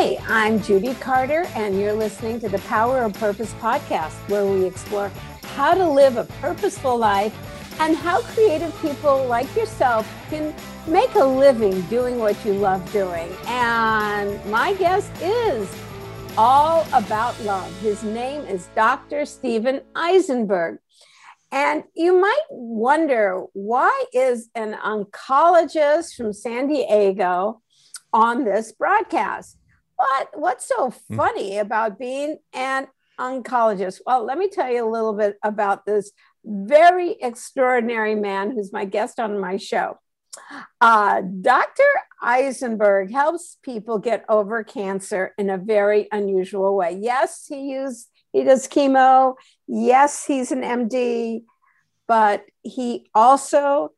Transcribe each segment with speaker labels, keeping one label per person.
Speaker 1: Hi, I'm Judy Carter, and you're listening to the Power of Purpose podcast, where we explore how to live a purposeful life and how creative people like yourself can make a living doing what you love doing. And my guest is all about love. His name is Dr. Steven Eisenberg. And you might wonder why is an oncologist from San Diego on this broadcast? What what's so hmm. funny about being an oncologist? Well, let me tell you a little bit about this very extraordinary man who's my guest on my show. Uh, Dr. Eisenberg helps people get over cancer in a very unusual way. Yes, he used he does chemo. Yes, he's an MD, but he also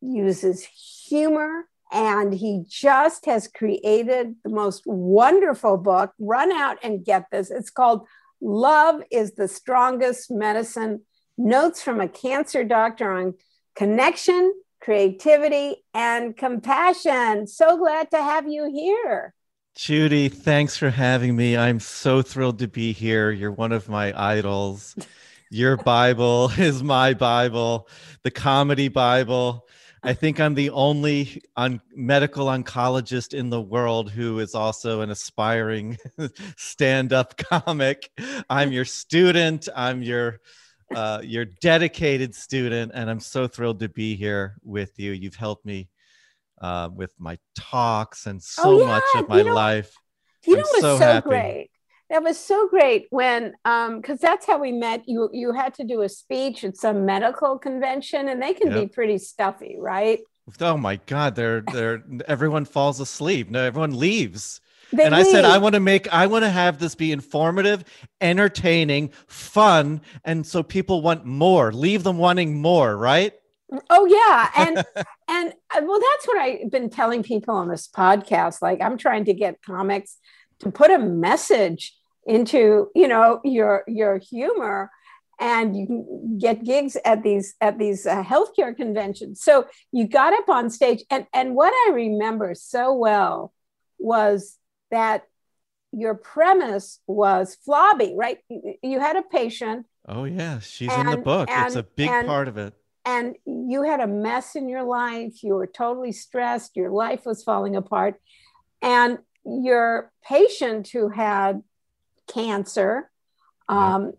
Speaker 1: uses humor and he just has created the most wonderful book. Run out and get this. It's called Love is the Strongest Medicine Notes from a Cancer Doctor on Connection, Creativity, and Compassion. So glad to have you here.
Speaker 2: Judy, thanks for having me. I'm so thrilled to be here. You're one of my idols. Your Bible is my Bible, the comedy Bible. I think I'm the only un- medical oncologist in the world who is also an aspiring stand up comic. I'm your student. I'm your uh, your dedicated student, and I'm so thrilled to be here with you. You've helped me uh, with my talks and oh, so oh, yeah. much of my
Speaker 1: you know,
Speaker 2: life.
Speaker 1: You know, was so, so great that was so great when um because that's how we met you you had to do a speech at some medical convention and they can yep. be pretty stuffy right
Speaker 2: oh my god they're they're everyone falls asleep no everyone leaves they and leave. I said, I want to make, I want to have this be informative, entertaining, fun. And so people want more, leave them wanting more, right?
Speaker 1: Oh yeah. And, and uh, well, that's what I've been telling people on this podcast. Like I'm trying to get comics to put a message into you know your your humor and you can get gigs at these at these uh, healthcare conventions. So you got up on stage and and what i remember so well was that your premise was Flavie right? You had a patient.
Speaker 2: Oh yeah she's and, in the book. And, it's a big and, part of it.
Speaker 1: and you had a mess in your life. You were totally stressed. Your life was falling apart. And your patient who had cancer um,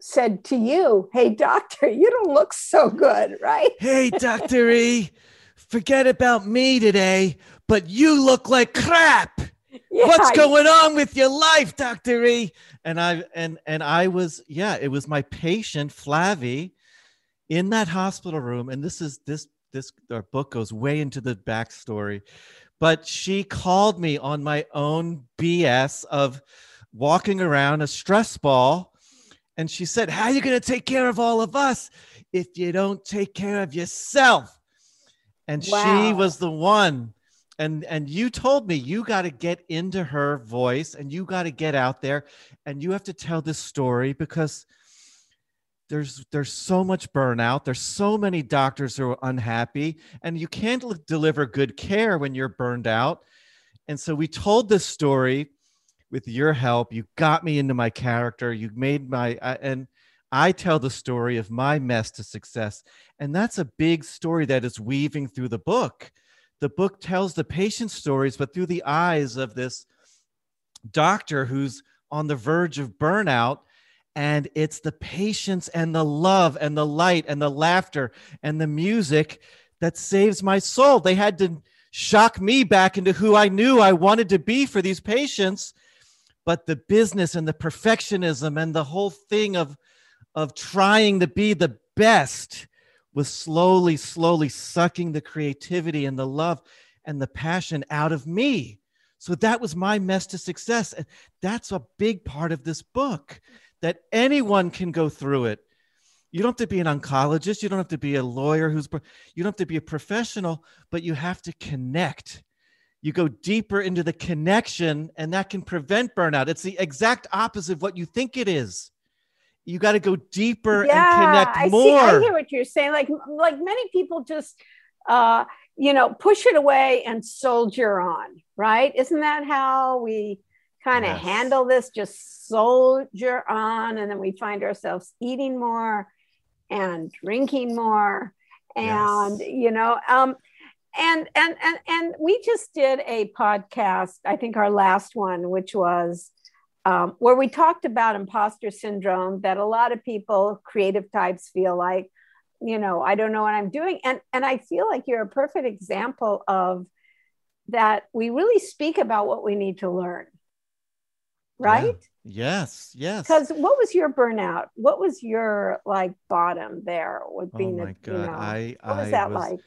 Speaker 1: said to you, Hey, doctor, you don't look so good, right?
Speaker 2: Hey, Dr. E, forget about me today, but you look like crap. Yeah, What's going on with your life, Dr. E? And I and and I was, yeah, it was my patient, Flavie, in that hospital room. And this is this this our book goes way into the backstory. But she called me on my own BS of walking around a stress ball. And she said, How are you going to take care of all of us if you don't take care of yourself? And wow. she was the one. And and you told me you got to get into her voice and you got to get out there and you have to tell this story because there's there's so much burnout there's so many doctors who are unhappy and you can't deliver good care when you're burned out and so we told this story with your help. You got me into my character. You made my and i tell the story of my mess to success. And that's a big story that is weaving through the book. The book tells the patient stories but through the eyes of this doctor who's on the verge of burnout and it's the patience and the love and the light and the laughter and the music that saves my soul. They had to shock me back into who i knew i wanted to be for these patients but the business and the perfectionism and the whole thing of of trying to be the best was slowly slowly sucking the creativity and the love and the passion out of me. So that was my mess to success. And that's a big part of this book that anyone can go through it. You don't have to be an oncologist. You don't have to be a lawyer who's you don't have to be a professional but you have to connect you go deeper into the connection and that can prevent burnout it's the exact opposite of what you think it is you got to go deeper yeah, and connect I more
Speaker 1: see, i hear what you're saying like like many people just uh you know push it away and soldier on right isn't that how we kind of
Speaker 2: Yes.
Speaker 1: handle this, just soldier on. And then we find ourselves eating more and drinking more. And,
Speaker 2: Yes.
Speaker 1: you know, um, and and and and we just did a podcast, I think our last one, which was um, where we talked about imposter syndrome that a lot of people, creative types, feel like, you know, I don't know what I'm doing. And and I feel like you're a perfect example of that we really speak about what we need to learn. Right?
Speaker 2: Yes, yes.
Speaker 1: Because what was your burnout? What was your like bottom there with
Speaker 2: Oh
Speaker 1: being
Speaker 2: my
Speaker 1: a,
Speaker 2: god,
Speaker 1: you know,
Speaker 2: I
Speaker 1: what was
Speaker 2: I
Speaker 1: that
Speaker 2: was
Speaker 1: like?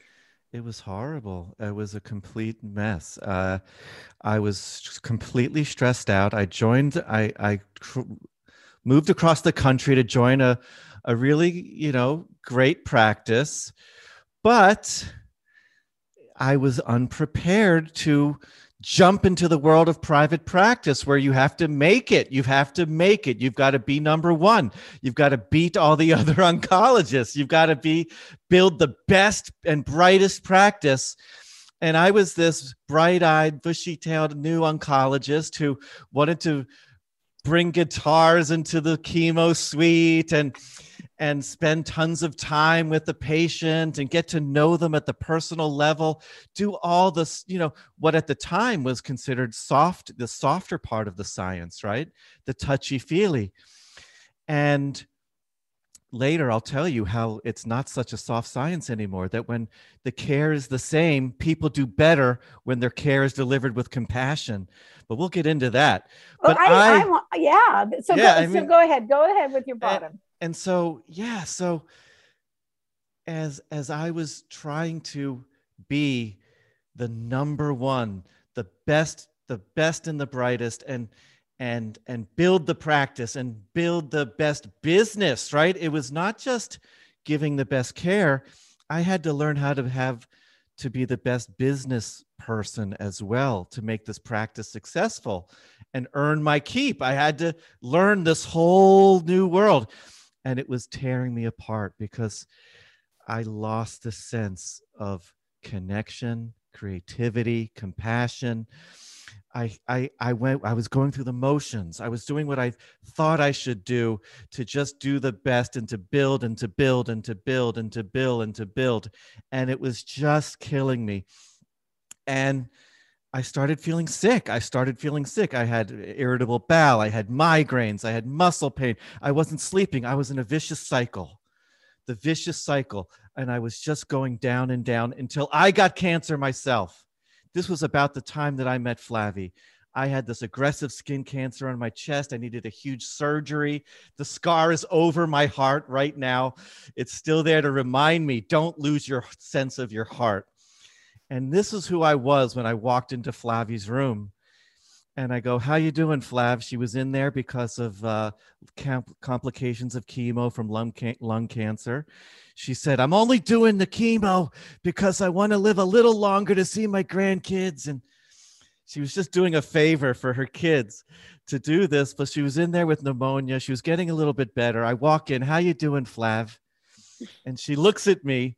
Speaker 2: It was horrible. It was a complete mess. Uh, I was completely stressed out. I joined. I I cr- moved across the country to join a a really you know great practice, but I was unprepared to jump into the world of private practice where you have to make it. You have to make it. You've got to be number one. You've got to beat all the other oncologists. You've got to be build the best and brightest practice. And I was this bright-eyed, bushy-tailed new oncologist who wanted to bring guitars into the chemo suite and and spend tons of time with the patient and get to know them at the personal level do all this you know what at the time was considered soft the softer part of the science right the touchy feely and later i'll tell you how it's not such a soft science anymore that when the care is the same people do better when their care is delivered with compassion but we'll get into that
Speaker 1: Well,
Speaker 2: but
Speaker 1: I,
Speaker 2: I-
Speaker 1: I, yeah. So,
Speaker 2: Yeah,
Speaker 1: go,
Speaker 2: I
Speaker 1: so
Speaker 2: mean-
Speaker 1: go ahead. Go ahead with your uh, bottom.
Speaker 2: And so yeah so as as i was trying to be the number one the best the best and the brightest and and and build the practice and build the best business right? It was not just giving the best care. I had to learn how to have to be the best business person as well to make this practice successful and earn my keep. I had to learn this whole new world and it was tearing me apart because I lost the sense of connection, creativity, compassion. I, I, I went, I was going through the motions. I was doing what I thought I should do to just do the best and to build and to build and to build and to build and to build. And it was just killing me. And I started feeling sick. I started feeling sick. I had irritable bowel. I had migraines. I had muscle pain. I wasn't sleeping. I was in a vicious cycle, the vicious cycle. And I was just going down and down until I got cancer myself. This was about the time that I met Flavie. I had this aggressive skin cancer on my chest. I needed a huge surgery. The scar is over my heart right now. It's still there to remind me don't lose your sense of your heart. And this is who I was when I walked into Flavie's room. And I go, "How you doing, Flav?" She was in there because of uh, com- complications of chemo from lung can- lung cancer. She said, "I'm only doing the chemo because I want to live a little longer to see my grandkids." And she was just doing a favor for her kids to do this, but she was in there with pneumonia. She was getting a little bit better. I walk in, "How you doing, Flav?" And she looks at me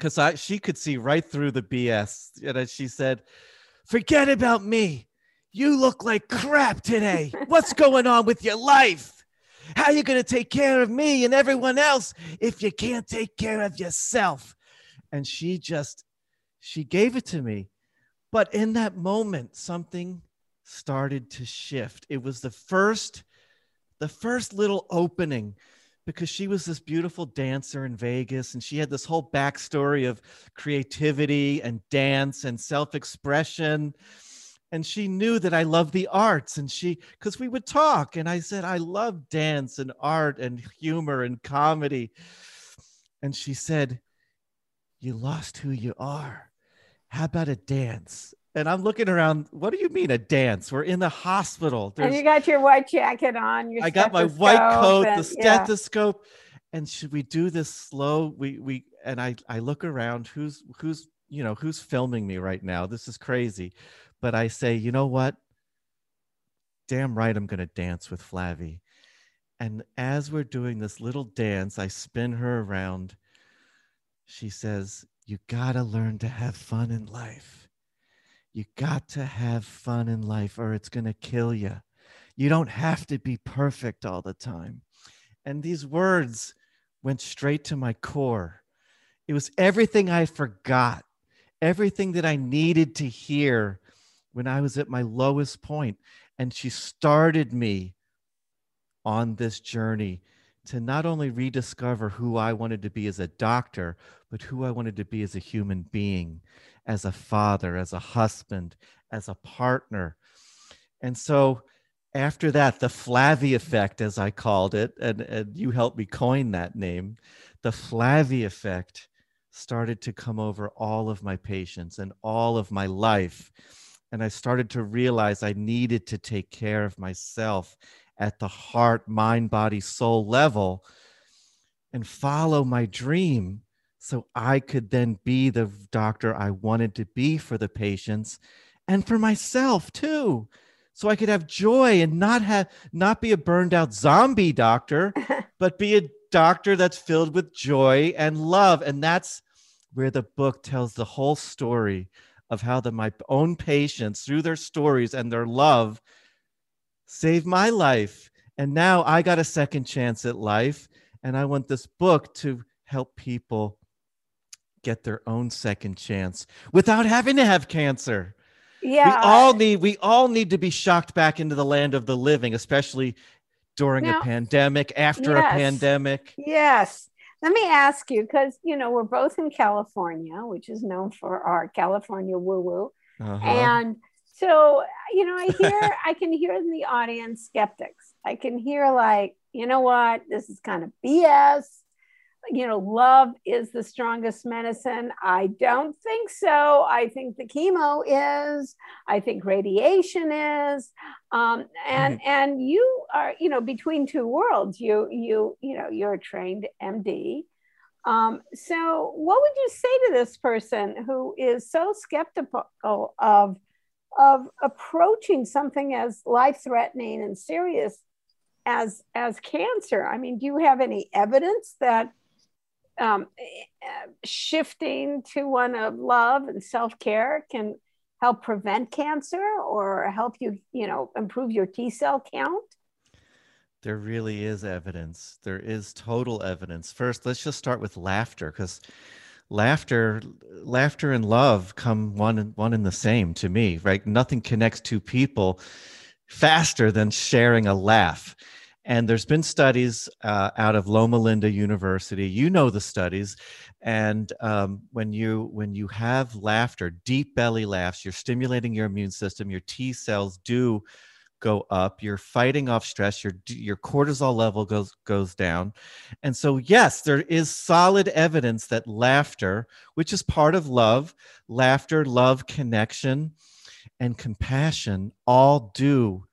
Speaker 2: because I she could see right through the BS. And she said, "Forget about me. You look like crap today. What's going on with your life? How are you gonna take care of me and everyone else if you can't take care of yourself?" And she just she gave it to me. But in that moment, something started to shift. It was the first the first little opening because she was this beautiful dancer in Vegas and she had this whole backstory of creativity and dance and self expression. And she knew that I loved the arts and she, because we would talk and I said, I love dance and art and humor and comedy. And she said, You lost who you are. How about a dance? And I'm looking around. What do you mean a dance? We're in the hospital.
Speaker 1: and you got your white jacket on. Your
Speaker 2: I got my white coat,
Speaker 1: and-
Speaker 2: the
Speaker 1: yeah.
Speaker 2: stethoscope, and should we do this slow? We we and I I look around. Who's who's you know who's filming me right now? This is crazy, but I say, you know what? Damn right, I'm gonna dance with Flavie. And as we're doing this little dance, I spin her around. She says, "You gotta learn to have fun in life." You got to have fun in life or it's going to kill you. You don't have to be perfect all the time. And these words went straight to my core. It was everything I forgot, everything that I needed to hear when I was at my lowest point. And she started me on this journey to not only rediscover who I wanted to be as a doctor, but who I wanted to be as a human being, as a father, as a husband, as a partner. And so after that, the Flavie effect, as I called it, and, and you helped me coin that name, the Flavie effect started to come over all of my patients and all of my life. And I started to realize I needed to take care of myself at the heart, mind, body, soul level and follow my dream so I could then be the doctor I wanted to be for the patients and for myself too. So I could have joy and not have not be a burned out zombie doctor, but be a doctor that's filled with joy and love. And that's where the book tells the whole story of how the my own patients through their stories and their love saved my life. And now I got a second chance at life. And I want this book to help people get their own second chance without having to have cancer.
Speaker 1: Yeah.
Speaker 2: We all need we all need to be shocked back into the land of the living, especially during now, a pandemic, after yes, a pandemic.
Speaker 1: Yes. Let me ask you, because you know, we're both in California, which is known for our California woo-woo. Uh-huh. And so, you know, I hear I can hear in the audience skeptics. I can hear like, you know what, this is kind of BS you know, love is the strongest medicine. I don't think so. I think the chemo is. I think radiation is. Um, and mm-hmm. and you are, you know, between two worlds. You you you know, you're a trained MD. Um, so, what would you say to this person who is so skeptical of of approaching something as life threatening and serious as as cancer? I mean, do you have any evidence that um, shifting to one of love and self-care can help prevent cancer or help you you know improve your t cell count?
Speaker 2: There really is evidence. There is total evidence. First let's just start with laughter because laughter laughter and love come one and one and the same to me right? Nothing connects two people faster than sharing a laugh and there's been studies uh, out of Loma Linda University. You know the studies, and um, when you when you have laughter, deep belly laughs, you're stimulating your immune system. Your T cells do go up. You're fighting off stress. Your your cortisol level goes goes down, and so yes, there is solid evidence that laughter, which is part of love, laughter, love, connection, and compassion, all do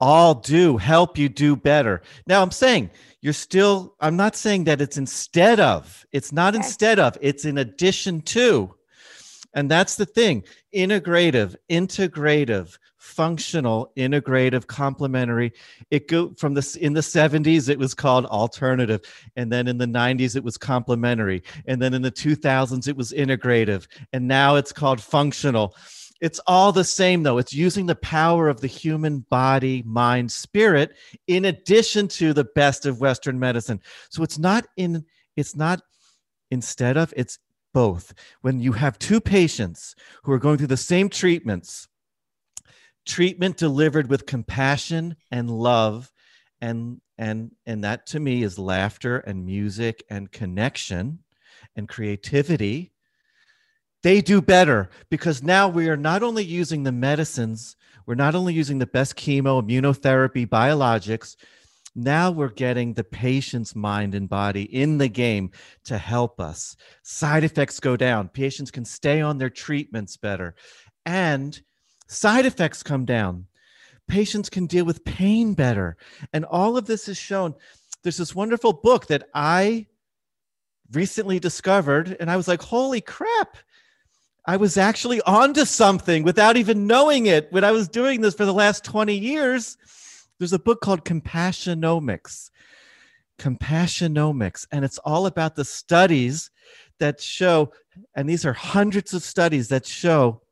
Speaker 2: all do help you do better. Now, I'm saying you're still, I'm not saying that it's instead of, it's not okay. instead of, it's in addition to. And that's the thing integrative, integrative, functional, integrative, complementary. It go from this in the 70s, it was called alternative. And then in the 90s, it was complementary. And then in the 2000s, it was integrative. And now it's called functional it's all the same, though. It's using the power of the human body, mind, spirit, in addition to the best of Western medicine. So it's not in, it's not instead of, it's both. When you have two patients who are going through the same treatments, treatment delivered with compassion and love and and and that to me is laughter and music and connection and creativity they do better because now we are not only using the medicines, we're not only using the best chemo, immunotherapy, biologics. Now we're getting the patient's mind and body in the game to help us. Side effects go down. Patients can stay on their treatments better. And side effects come down. Patients can deal with pain better. And all of this is shown. There's this wonderful book that I recently discovered, and I was like, holy crap I was actually onto something without even knowing it when I was doing this for the last 20 years. There's a book called Compassionomics. Compassionomics. And it's all about the studies that show, and these are hundreds of studies that show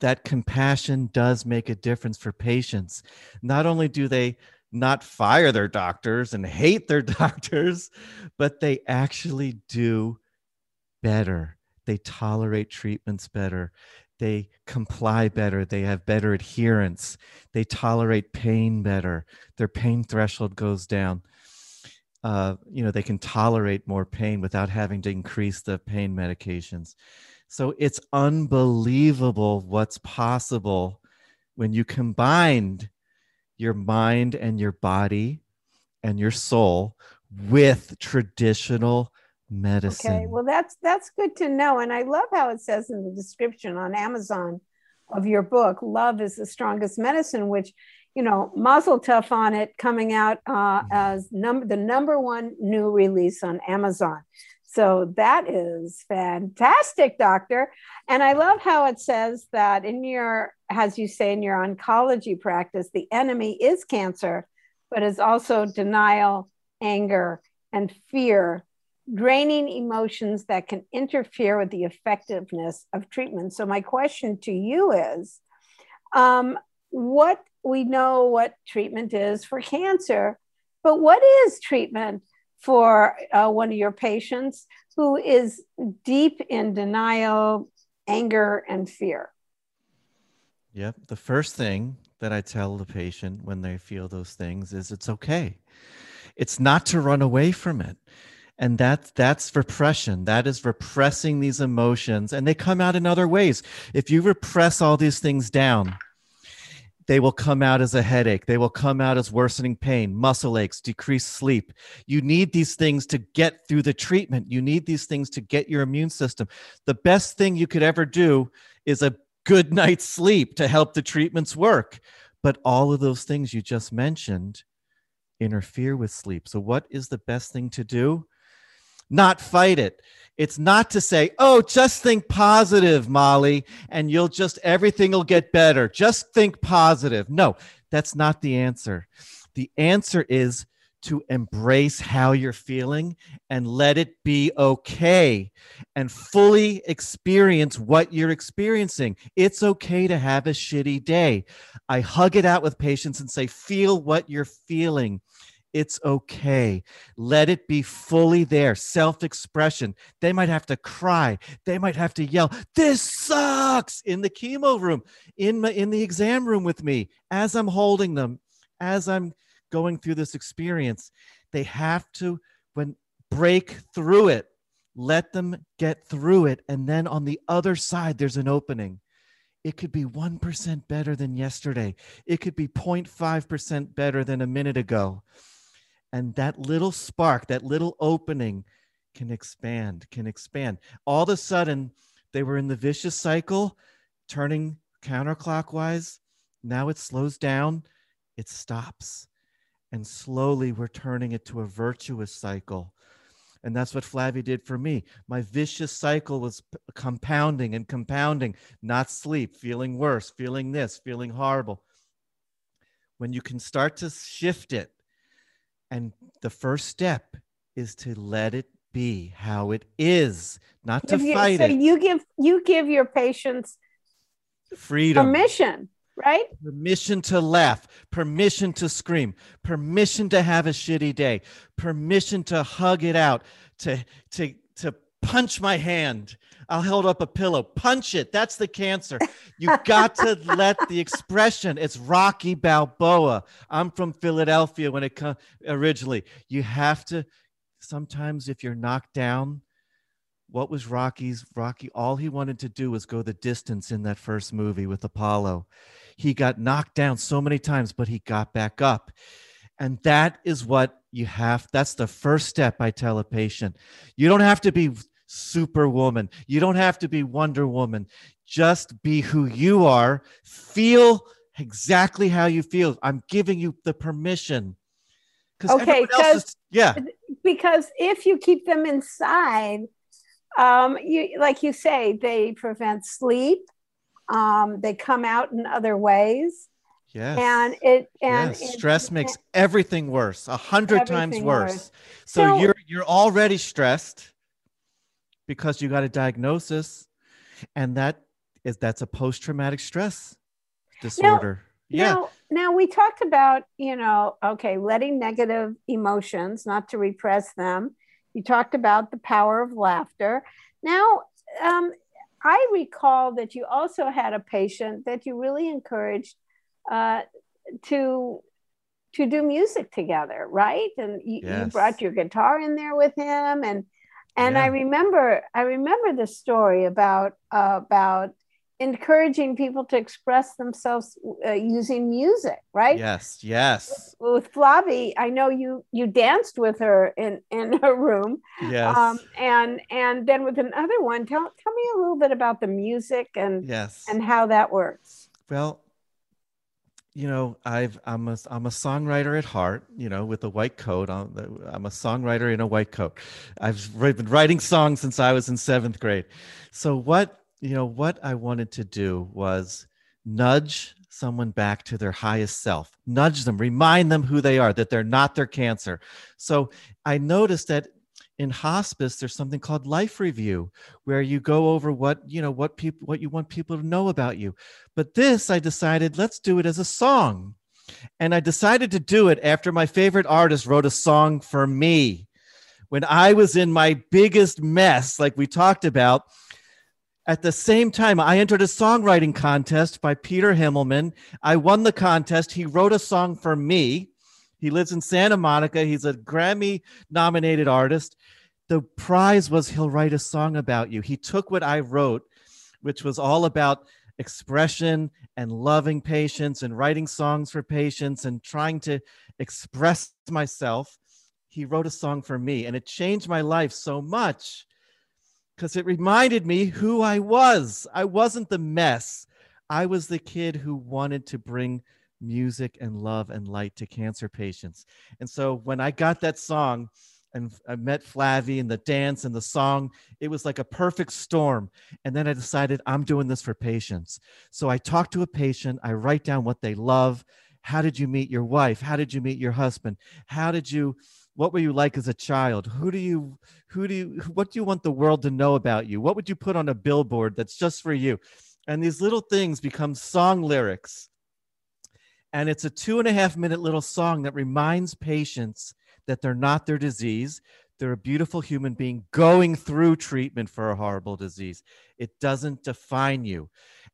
Speaker 2: that compassion does make a difference for patients. Not only do they not fire their doctors and hate their doctors, but they actually do better. They tolerate treatments better. They comply better. They have better adherence. They tolerate pain better. Their pain threshold goes down. Uh, you know, they can tolerate more pain without having to increase the pain medications. So it's unbelievable what's possible when you combined your mind and your body and your soul with traditional medicine.
Speaker 1: Okay, well that's that's good to know and I love how it says in the description on Amazon of your book love is the strongest medicine which you know mazel tov on it coming out uh, mm-hmm. as number the number one new release on Amazon. So that is fantastic, doctor. And I love how it says that in your, as you say in your oncology practice, the enemy is cancer, but is also denial, anger, and fear, draining emotions that can interfere with the effectiveness of treatment. So, my question to you is um, what we know what treatment is for cancer, but what is treatment for uh, one of your patients who is deep in denial, anger, and fear?
Speaker 2: Yep. The first thing that I tell the patient when they feel those things is it's okay. It's not to run away from it. And that that's repression. That is repressing these emotions and they come out in other ways. If you repress all these things down, they will come out as a headache. They will come out as worsening pain, muscle aches, decreased sleep. You need these things to get through the treatment. You need these things to get your immune system. The best thing you could ever do is a good night's sleep to help the treatments work. But all of those things you just mentioned interfere with sleep. So, what is the best thing to do? Not fight it. It's not to say, oh, just think positive, Molly, and you'll just, everything will get better. Just think positive. No, that's not the answer. The answer is to embrace how you're feeling and let it be okay and fully experience what you're experiencing. It's okay to have a shitty day. I hug it out with patients and say, feel what you're feeling. It's okay. Let it be fully there. Self expression. They might have to cry. They might have to yell, This sucks in the chemo room, in, my, in the exam room with me, as I'm holding them, as I'm going through this experience. They have to, when break through it, let them get through it. And then on the other side, there's an opening. It could be 1% better than yesterday. It could be 0.5% better than a minute ago and that little spark that little opening can expand can expand all of a sudden they were in the vicious cycle turning counterclockwise now it slows down it stops and slowly we're turning it to a virtuous cycle and that's what Flavie did for me. My vicious cycle was compounding and compounding, not sleep, feeling worse, feeling this, feeling horrible. When you can start to shift it and the first step is to let it be how it is, not to
Speaker 1: you,
Speaker 2: fight
Speaker 1: so
Speaker 2: it.
Speaker 1: So you give you give your patients
Speaker 2: freedom,
Speaker 1: permission, right?
Speaker 2: Permission to laugh, permission to scream, permission to have a shitty day, permission to hug it out, to to to punch my hand. I'll hold up a pillow. Punch it. That's the cancer. You got to let the expression. It's Rocky Balboa. I'm from Philadelphia when it comes originally. You have to sometimes if you're knocked down, what was Rocky's Rocky all he wanted to do was go the distance in that first movie with Apollo. He got knocked down so many times but he got back up. And that is what you have that's the first step I tell a patient. You don't have to be superwoman. You don't have to be Wonder Woman. Just be who you are. Feel exactly how you feel. I'm giving you the permission.
Speaker 1: Okay, because yeah, because if you keep them inside, um, you like you say, they prevent sleep. Um, they come out in other ways.
Speaker 2: Yes.
Speaker 1: And it and
Speaker 2: yes. It, stress makes everything worse, a hundred times worse. worse. So, so you're you're already stressed because you got a diagnosis and that is that's a post-traumatic stress disorder.
Speaker 1: Now, yeah. Now, now we talked about, you know, okay, letting negative emotions, not to repress them. You talked about the power of laughter. Now, um, I recall that you also had a patient that you really encouraged uh, to to do music together, right? And you, yes. you, brought your guitar in there with him, and and yeah. I remember I remember the story about uh, about encouraging people to express themselves uh, using music right?
Speaker 2: Yes yes.
Speaker 1: With, with flavie i know you you danced with her in in her room.
Speaker 2: Yes. Um,
Speaker 1: and and then with another one tell tell me a little bit about the music and
Speaker 2: yes.
Speaker 1: and how that works.
Speaker 2: Well you know i've i'm a i'm a songwriter at heart you know with a white coat i'm, I'm a songwriter in a white coat i've been writing songs since i was in seventh grade so what you know, what I wanted to do was nudge someone back to their highest self, nudge them, remind them who they are, that they're not their cancer. So I noticed that in hospice there's something called life review where you go over what you know what people what you want people to know about you but this i decided let's do it as a song and i decided to do it after my favorite artist wrote a song for me when i was in my biggest mess like we talked about at the same time, I entered a songwriting contest by Peter Himmelman. I won the contest. He wrote a song for me. He lives in Santa Monica. He's a Grammy nominated artist. The prize was he'll write a song about you. He took what I wrote, which was all about expression and loving patients and writing songs for patients and trying to express myself. He wrote a song for me, and it changed my life so much because it reminded me who I was. I wasn't the mess. I was the kid who wanted to bring music and love and light to cancer patients. And so when I got that song and I met Flavie and the dance and the song, it was like a perfect storm. And then I decided I'm doing this for patients. So I talk to a patient, I write down what they love. How did you meet your wife? How did you meet your husband? How did you what were you like as a child who do you who do you what do you want the world to know about you what would you put on a billboard that's just for you and these little things become song lyrics and it's a two and a half minute little song that reminds patients that they're not their disease. They're a beautiful human being going through treatment for a horrible disease. It doesn't define you.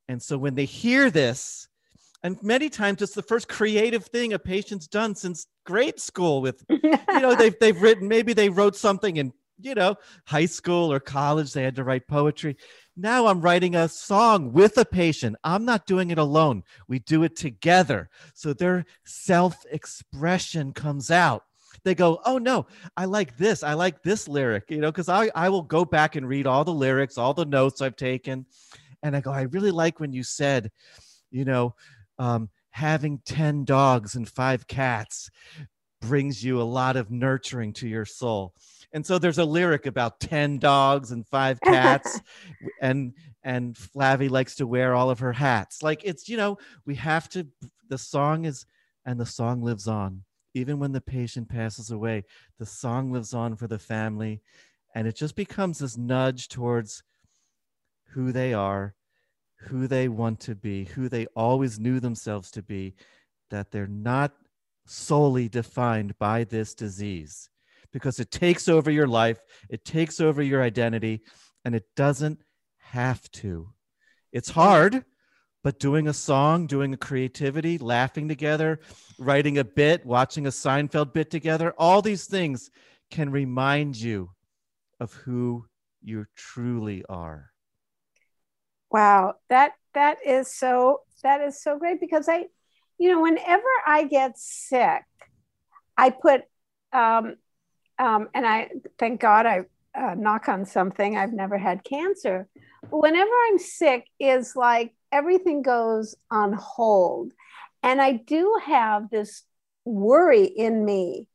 Speaker 2: And so when they hear this and many times it's the first creative thing a patient's done since grade school with you know they've, they've written maybe they wrote something in you know high school or college they had to write poetry now i'm writing a song with a patient. I'm not doing it alone. We do it together. So their self-expression comes out. They go oh no i like this. I like this lyric you know because I, I will go back and read all the lyrics all the notes i've taken. And i go i really like when you said you know um, having 10 dogs and five cats brings you a lot of nurturing to your soul and so there's a lyric about 10 dogs and five cats and and flavie likes to wear all of her hats. Like it's you know we have to the song is and the song lives on. Even when the patient passes away the song lives on for the family and it just becomes this nudge towards who they are who they want to be, who they always knew themselves to be, that they're not solely defined by this disease because it takes over your life, it takes over your identity, and it doesn't have to. It's hard, but doing a song, doing a creativity, laughing together, writing a bit, watching a Seinfeld bit together, all these things can remind you of who you truly are.
Speaker 1: Wow, that that is so that is so great because I, you know, whenever I get sick, I put, um, um, and I thank God I uh, knock on something. I've never had cancer, whenever I'm sick, is like everything goes on hold, and I do have this worry in me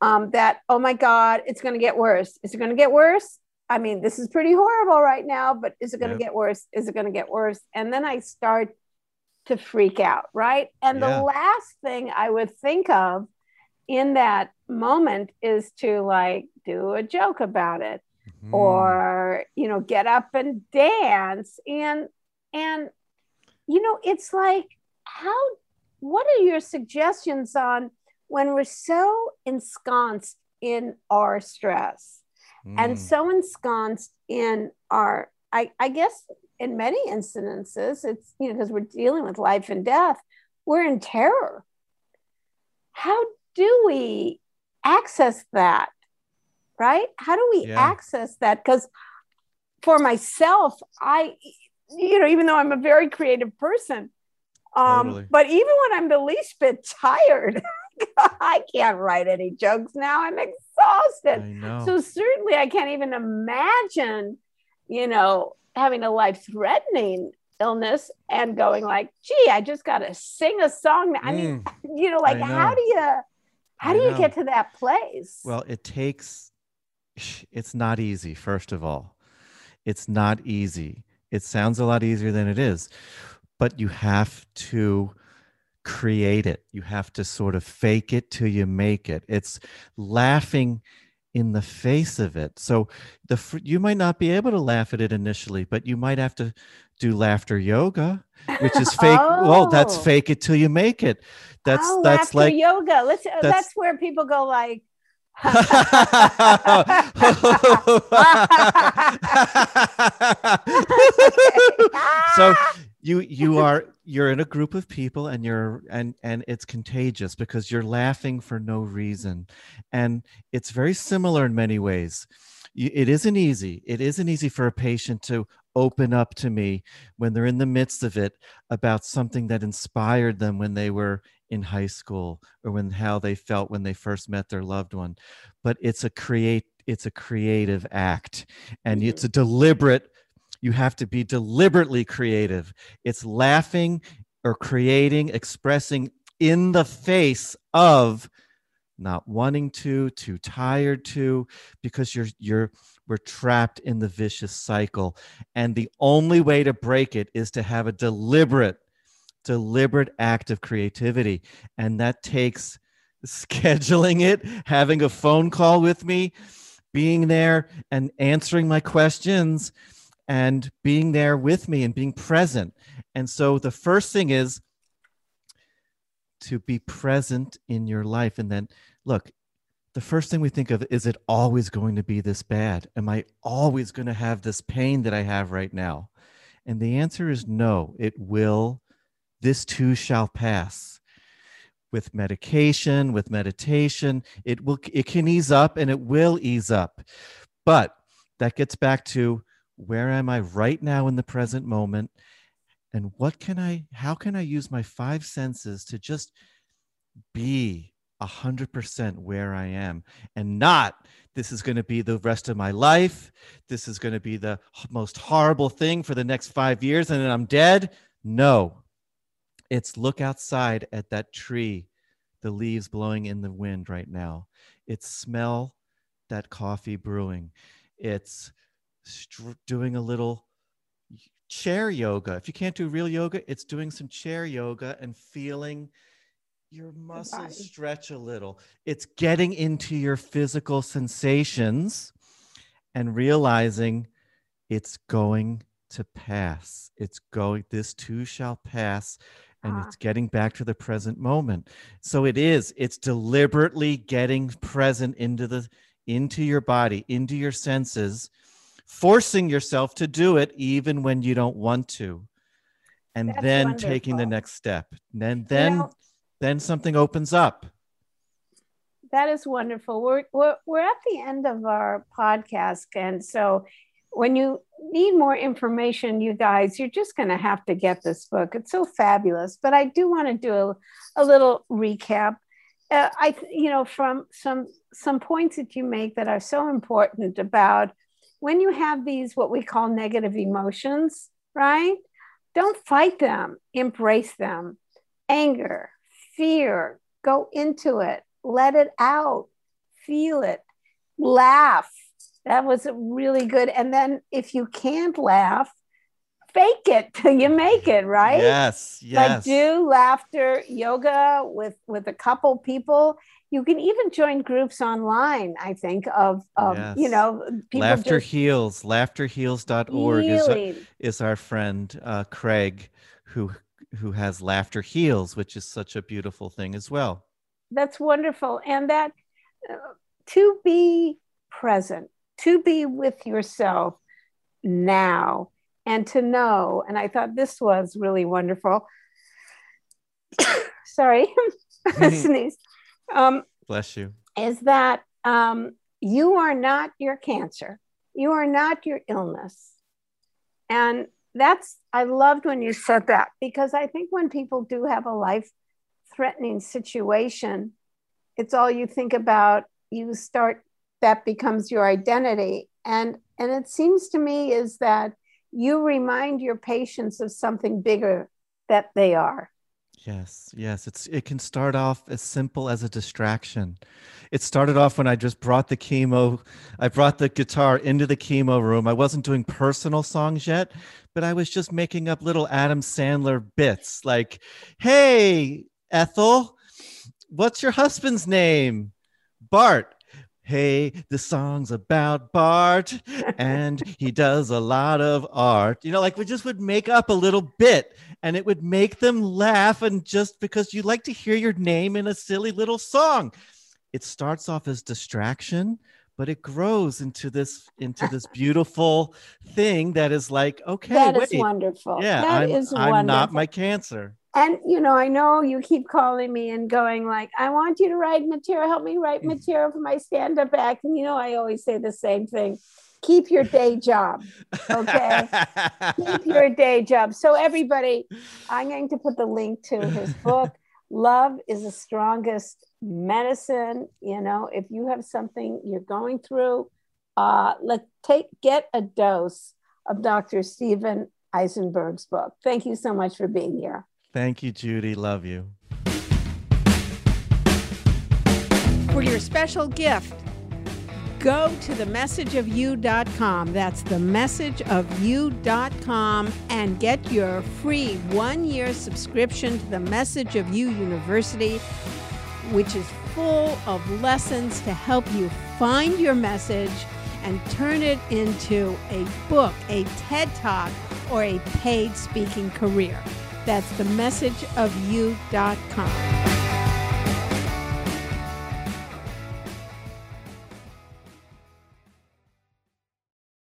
Speaker 1: um, that oh my God, it's going to get worse. Is it going to get worse? I mean, this is pretty horrible right now, but is it going to yeah. get worse? Is it going to get worse? And then I start to freak out, right? And yeah. the last thing I would think of in that moment is to like do a joke about it mm-hmm. or, you know, get up and dance. And and you know, it's like how what are your suggestions on when we're so ensconced in our stress mm. and so ensconced in our I, I guess in many incidences it's you know because we're dealing with life and death we're in terror how do we access that right? How do we yeah. access that? Because for myself i you know even though i'm a very creative person um totally. but even when i'm the least bit tired i can't write any jokes now. I'm exhausted. So certainly i can't even imagine you know having a life threatening illness and going like gee i just got to sing a song. I mean mm, you know like know. how do you how do you get to that place?
Speaker 2: Well it takes it's not easy first of all. It's not easy. It sounds a lot easier than it is but you have to create it. You have to sort of fake it till you make it. It's laughing in the face of it. So the you might not be able to laugh at it initially but you might have to do laughter yoga which is fake oh. well that's oh. fake it till you make it. That's oh, that's like
Speaker 1: yoga. Let's uh, that's, that's where people go like
Speaker 2: so you you are you're in a group of people and you're and and it's contagious because you're laughing for no reason. And it's very similar in many ways. It isn't easy. It isn't easy for a patient to open up to me when they're in the midst of it about something that inspired them when they were in high school or when how they felt when they first met their loved one. But it's a create it's a creative act and it's a deliberate you have to be deliberately creative it's laughing or creating expressing in the face of not wanting to too tired to because you're you're we're trapped in the vicious cycle and the only way to break it is to have a deliberate deliberate act of creativity. And that takes scheduling it, having a phone call with me, being there and answering my questions and being there with me and being present. And so the first thing is to be present in your life. And then, look, the first thing we think of is it always going to be this bad? Am I always going to have this pain that I have right now? And the answer is no, it will this too shall pass with medication with meditation it will it can ease up and it will ease up but that gets back to where am i right now in the present moment? And what can i how can i use my five senses to just be a hundred percent where i am? And not this is going to be the rest of my life. This is going to be the most horrible thing for the next five years and then i'm dead. No. It's look outside at that tree, the leaves blowing in the wind right now. It's smell that coffee brewing. It's st- doing a little chair yoga. If you can't do real yoga, it's doing some chair yoga and feeling your muscles stretch a little. It's getting into your physical sensations and realizing it's going to pass. It's going, this too shall pass and ah. it's getting back to the present moment so it is it's deliberately getting present into the into your body into your senses forcing yourself to do it even when you don't want to and That's then wonderful. taking the next step and then then you know, then something opens up
Speaker 1: that is wonderful we're, we're we're at the end of our podcast and so when you need more information, you guys, you're just going to have to get this book. It's so fabulous. But I do want to do a, a little recap. Uh, I, you know, from some some points that you make that are so important about when you have these what we call negative emotions, right? Don't fight them. Embrace them. Anger, fear, go into it. Let it out. Feel it. Laugh that was really good. And then if you can't laugh, fake it till you make it, right?
Speaker 2: Yes, yes.
Speaker 1: Like do laughter yoga with with a couple people you can even join groups online i think of, of yes. you know
Speaker 2: laughter just... heals. Laughterheals.org is, is our friend uh, craig who who has laughter heals which is such a beautiful thing as well.
Speaker 1: That's wonderful. And that uh, to be present to be with yourself now and to know and i thought this was really wonderful. Sorry sneeze
Speaker 2: um, bless you.
Speaker 1: is that um, you are not your cancer. You are not your illness. And that's i loved when you said that because i think when people do have a life threatening situation it's all you think about you start that becomes your identity. And and it seems to me is that you remind your patients of something bigger that they are
Speaker 2: yes yes it's it can start off as simple as a distraction. It started off when i just brought the chemo i brought the guitar into the chemo room. I wasn't doing personal songs yet but i was just making up little adam sandler bits like hey ethel what's your husband's name? Bart Hey, the song's about Bart and he does a lot of art. You know, like we just would make up a little bit and it would make them laugh. And just because you like to hear your name in a silly little song, it starts off as distraction, but it grows into this into this beautiful thing that is like, okay,
Speaker 1: that wait, is wonderful.
Speaker 2: Yeah, that I'm, is I'm not my cancer
Speaker 1: and you know i know you keep calling me and going like i want you to write material. Help me write mm. material for my stand-up act. And you know i always say the same thing keep your day job okay? Keep your day job. So everybody i'm going to put the link to his book love is the strongest medicine. You know if you have something you're going through uh let take get a dose of dr steven eisenberg's book. Thank you so much for being here
Speaker 2: Thank you, Judy. Love you.
Speaker 1: For your special gift, go to themessageofyou.com. That's themessageofyou.com and get your free one year subscription to the Message of You University, which is full of lessons to help you find your message and turn it into a book, a TED Talk, or a paid speaking career. That's themessageofyou.com.